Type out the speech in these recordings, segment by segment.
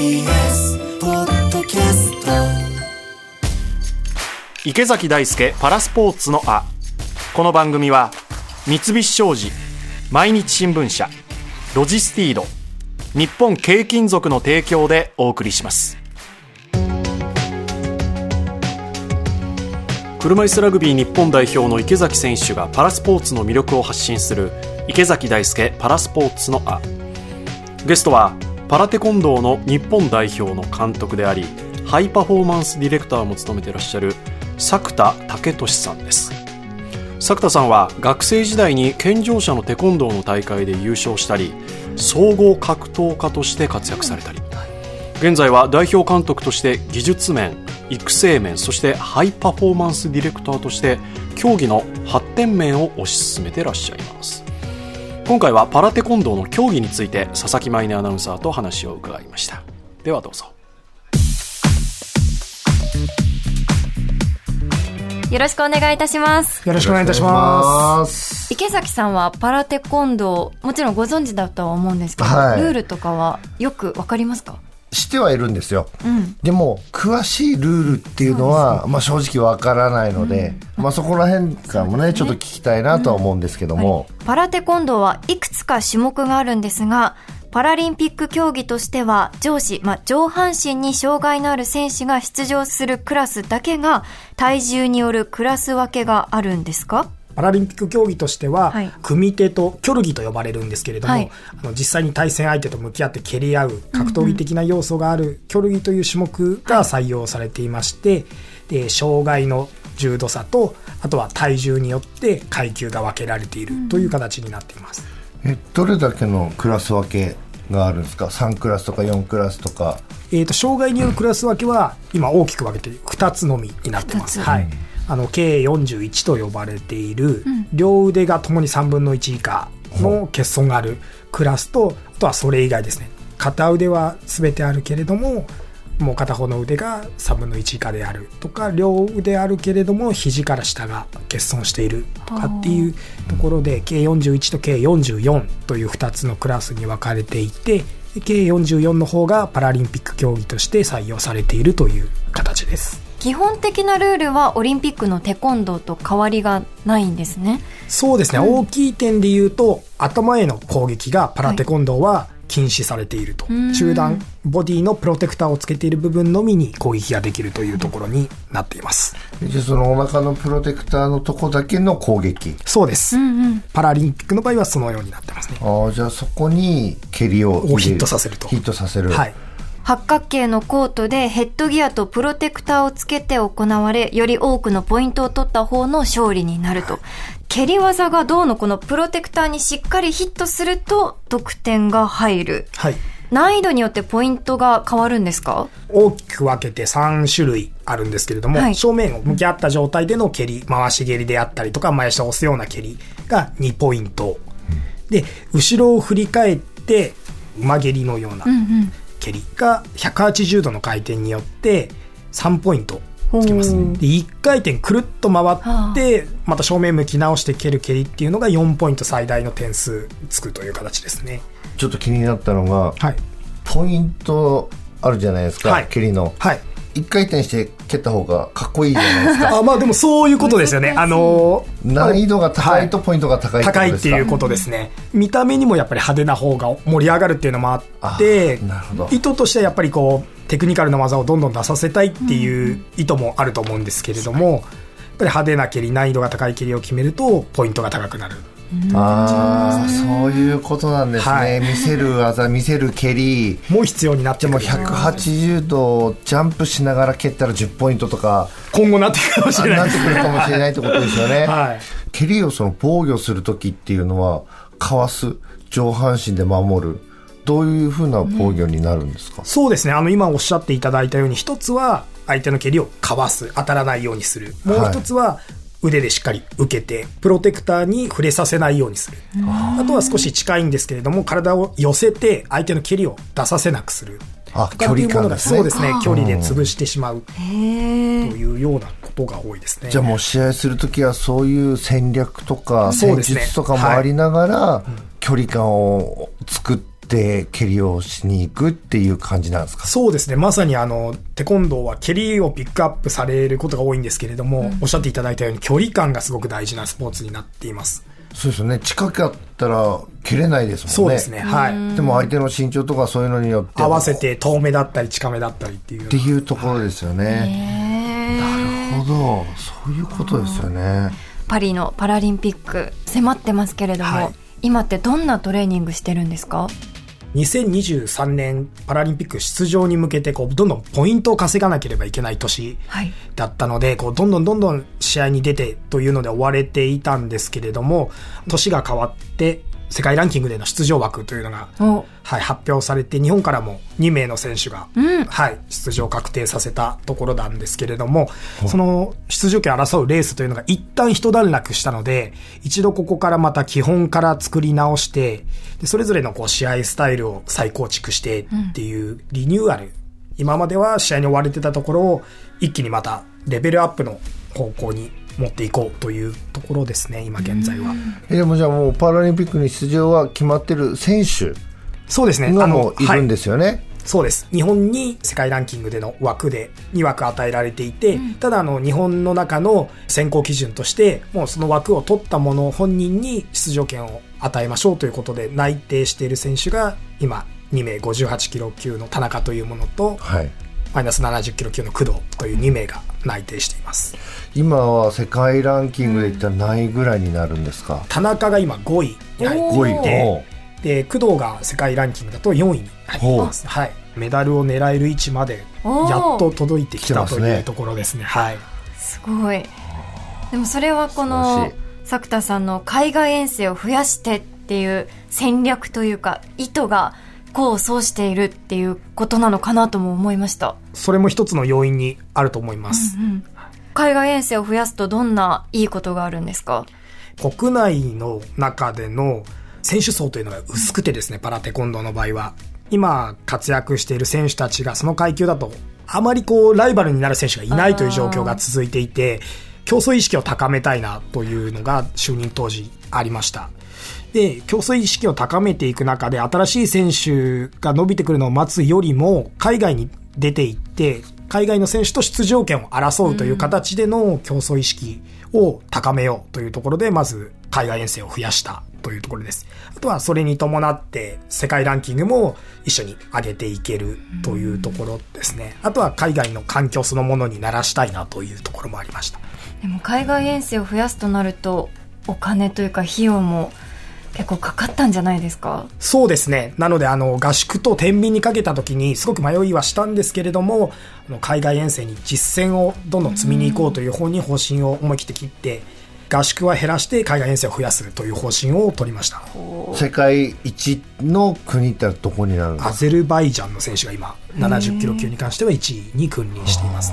TBS ポッドキャスト。池崎大輔パラスポーツのあ。この番組は三菱商事毎日新聞社ロジスティード日本軽金属の提供でお送りします。車椅子ラグビー日本代表の池崎選手がパラスポーツの魅力を発信する池崎大輔パラスポーツのあ。ゲストはパラテコンドーの日本代表の監督でありハイパフォーマンスディレクターも務めていらっしゃる作田武俊さんです。作田さんは学生時代に健常者のテコンドーの大会で優勝したり総合格闘家として活躍されたり。現在は代表監督として技術面育成面そしてハイパフォーマンスディレクターとして競技の発展面を推し進めていらっしゃいます。今回はパラテコンドーの競技について佐々木舞音アナウンサーと話を伺いましたではどうぞよろしくお願いいたします。よろしくお願いいたします。池崎さんはパラテコンドー、もちろんご存知だとは思うんですけど、はいルールとかはよくわかりますか？してはいるんですよ。うん。でも、詳しいルールっていうのは、まあ正直わからないので、まあそこら辺からもね、ちょっと聞きたいなとは思うんですけども、パラテコンドーはいくつか種目があるんですが、パラリンピック競技としては上肢、まあ、上半身に障害のある選手が出場するクラスだけが体重によるクラス分けがあるんですか？パラリンピック競技としては、はい組手と競技と呼ばれるんですけれども、はいあの実際に対戦相手と向き合って蹴り合う格闘技的な要素がある競技という種目が採用されていまして、で障害の重度差とあとは体重によって階級が分けられているという形になっています。え、どれだけのクラス分けがあるんですか ?3 クラスとか4クラスとか。えー、と障害によるクラス分けは今大きく分けて2つのみになってます。はい、あの計41と呼ばれている、両腕がともに3分の1以下の欠損があるクラスとあとはそれ以外ですね。片腕は全てあるけれどももう片方の腕が3分の1以下であるとか両腕あるけれども肘から下が欠損しているとかっていうところで計41と計44という2つのクラスに分かれていて計44の方がパラリンピック競技として採用されているという形です。基本的なルールはオリンピックのテコンドーと変わりがないんですね。そうですね、大きい点で言うと頭への攻撃がパラテコンドーは禁止されていると、ん中段ボディのプロテクターをつけている部分のみに攻撃ができるというところになっていますじゃあそのお腹のプロテクターのとこだけの攻撃。そうです、うんうん。パラリンピックの場合はそのようになってますねああ、じゃあそこに蹴りをヒットさせるとヒットさせる。はい八角形のコートでヘッドギアとプロテクターをつけて行われ、より多くのポイントを取った方の勝利になると。蹴り技がどうのこのプロテクターにしっかりヒットすると得点が入る。はい難易度によってポイントが変わるんですか？大きく分けて3種類あるんですけれども、はい正面を向き合った状態での蹴り回し蹴りであったりとか前下を押すような蹴りが2ポイント、で後ろを振り返って馬蹴りのようなうんうん。蹴りが180度の回転によって3ポイントつきますほう。で1回転くるっと回ってまた正面向き直して蹴る蹴りっていうのが4ポイント最大の点数つくという形ですね。ちょっと気になったのが、はい。ポイントあるじゃないですか、はい。蹴りの。はい一回転して蹴った方がかっこいいじゃないですか。あまあでもそういうことですよね。あのー難易度が高いとはポイントが高い高いことですかっていうことですね、見た目にもやっぱり派手な方が盛り上がるっていうのもあってあなるほど。意図としてはやっぱりこうテクニカルな技をどんどん出させたいっていう意図もあると思うんですけれども、やっぱり派手な蹴り難易度が高い蹴りを決めるとポイントが高くなるああ、そういうことなんですね。はい。見せる技、見せる蹴り。もう必要になってでもくる180度ジャンプしながら蹴ったら10ポイントとか。今後なってくるかもしれなないってくるかもしれないってことですよね。はい。蹴りをその防御する時っていうのはかわす上半身で守る。どういうふうな防御になるんですか、そうですね。あの今おっしゃっていただいたように一つは相手の蹴りをかわす。当たらないようにする。もう一つは腕でしっかり受けてプロテクターに触れさせないようにする。あとは少し近いんですけれども体を寄せて相手の蹴りを出させなくする。あ距離感ですね。そうですね距離で潰してしまう。とへえ。いうようなことが多いですね。じゃあもう試合するときはそういう戦略とか戦術とかもありながら距離感を作ってで蹴りをしに行くっていう感じなんですか？そうですね。まさにあの、テコンドーは蹴りをピックアップされることが多いんですけれども、おっしゃっていただいたように距離感がすごく大事なスポーツになっています。そうですよね。近かったら蹴れないですもんね。そうですね。はい。でも相手の身長とかそういうのによって。合わせて遠めだったり近めだったりっていう。っていうところですよね。なるほど。そういうことですよね。パリのパラリンピック迫ってますけれども、はい今ってどんなトレーニングしてるんですか？2023年パラリンピック出場に向けてこうどんどんポイントを稼がなければいけない年はい。だったので、こうどんどんどんどん試合に出てというので追われていたんですけれども、年が変わって世界ランキングでの出場枠というのが、お。はい、発表されて日本からも2名の選手が、うん。はい、出場確定させたところなんですけれども、その出場権を争うレースというのが一旦一段落したので、一度ここからまた基本から作り直して、でそれぞれのこう試合スタイルを再構築してっていうリニューアル、今までは試合に追われてたところを一気にまたレベルアップの方向に持っていこうというところですね、今現在は。えでもじゃあもうパラリンピックに出場は決まってる選手そうですね。があのいるんですよね。そうです。日本に世界ランキングでの枠で2枠与えられていて、ただあの日本の中の選考基準として、もうその枠を取ったもの本人に出場権を与えましょうということで内定している選手が今2名58キロ級の田中というものと、はい。マイナス70キロ級の工藤という2名が内定しています。今は世界ランキングで言ったら何位ぐらいになるんですか、田中が今5位に入ってい5位て、で、工藤が世界ランキングだと4位に入っています。はい。メダルを狙える位置までやっと届いてきた来てますねというところですね。はい。すごいでもそれはこの作田さんの海外遠征を増やしてっていう戦略というか意図が功を奏しているっていうことなのかなとも思いました、それも一つの要因にあると思います。海外遠征を増やすとどんないいことがあるんですか？国内の中での選手層というのが薄くてですね、パラテコンドーの場合は。今活躍している選手たちがその階級だと、あまりこうライバルになる選手がいないという状況が続いていて、競争意識を高めたいなというのが就任当時ありました。で、競争意識を高めていく中で新しい選手が伸びてくるのを待つよりも、海外に出ていって、海外の選手と出場権を争うという形での競争意識を高めようというところで、まず海外遠征を増やしたというところです。あとはそれに伴って世界ランキングも一緒に上げていけるというところですね。あとは海外の環境そのものに慣らしたいなというところもありました。でも海外遠征を増やすとなるとお金というか費用も結構かかったんじゃないですか？そうですね。なので、あの、合宿と天秤にかけた時に、すごく迷いはしたんですけれども、海外遠征に実践をどんどん積みに行こうという方に方針を思い切って切って、合宿は減らして海外遠征を増やすという方針を取りました。世界一の国ってどこになるんですかアゼルバイジャンの選手が今、70キロ級に関しては1位に君臨しています。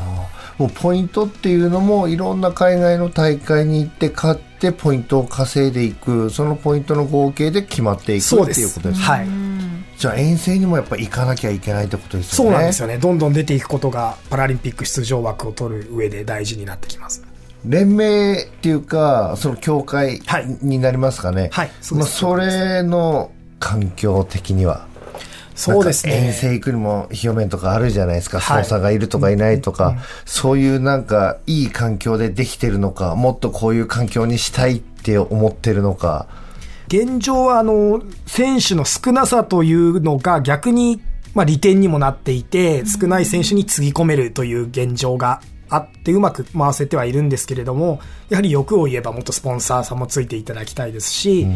もうポイントっていうのもいろんな海外の大会に行って勝ってポイントを稼いでいくそのポイントの合計で決まっていく。っていうことですねはい。じゃあ遠征にもやっぱ行かなきゃいけないってことですそうよねなんですよね。どんどん出ていくことがパラリンピック出場枠を取る上で大事になってきます。連盟っていうかその協会はいになりますかね、はいそうですまあそれの環境的にはそうですね。遠征行くにも費用面とかあるじゃないですか、はい。スポンサーがいるとかいないとか、そういうなんかいい環境でできてるのか、もっとこういう環境にしたいって思ってるのか、現状はあの選手の少なさというのが逆にまあ利点にもなっていて、少ない選手につぎ込めるという現状があってうまく回せてはいるんですけれども、やはり欲を言えばもっとスポンサーさんもついていただきたいですし、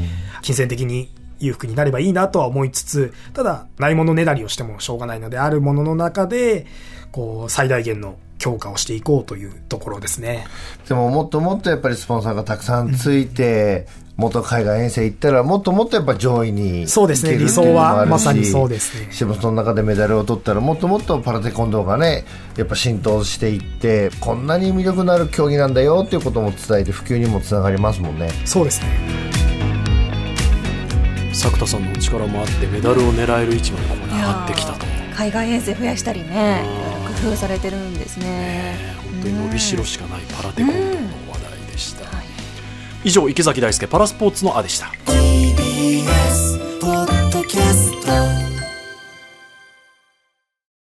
金銭的に裕福になればいいなとは思いつつ、ただ、ないものねだりをしてもしょうがないので、あるものの中で、こう、最大限の強化をしていこうというところですね。でももっともっとやっぱりスポンサーがたくさんついて、もっと海外遠征行ったら、もっともっとやっぱ上位にそうですね理想はまさにそうですねしかもその中でメダルを取ったら、もっともっとパラテコンドーがね、やっぱ浸透していって、こんなに魅力のある競技なんだよっていうことも伝えて、普及にもつながりますもんね。そうですね。作田さんのお力もあってメダルを狙える位置までここに上がってきたと。海外遠征増やしたりねあ工夫されてるんですね。本当に伸びしろしかないパラテコンドーの話題でした、以上池崎大輔パラスポーツのあでした。TBS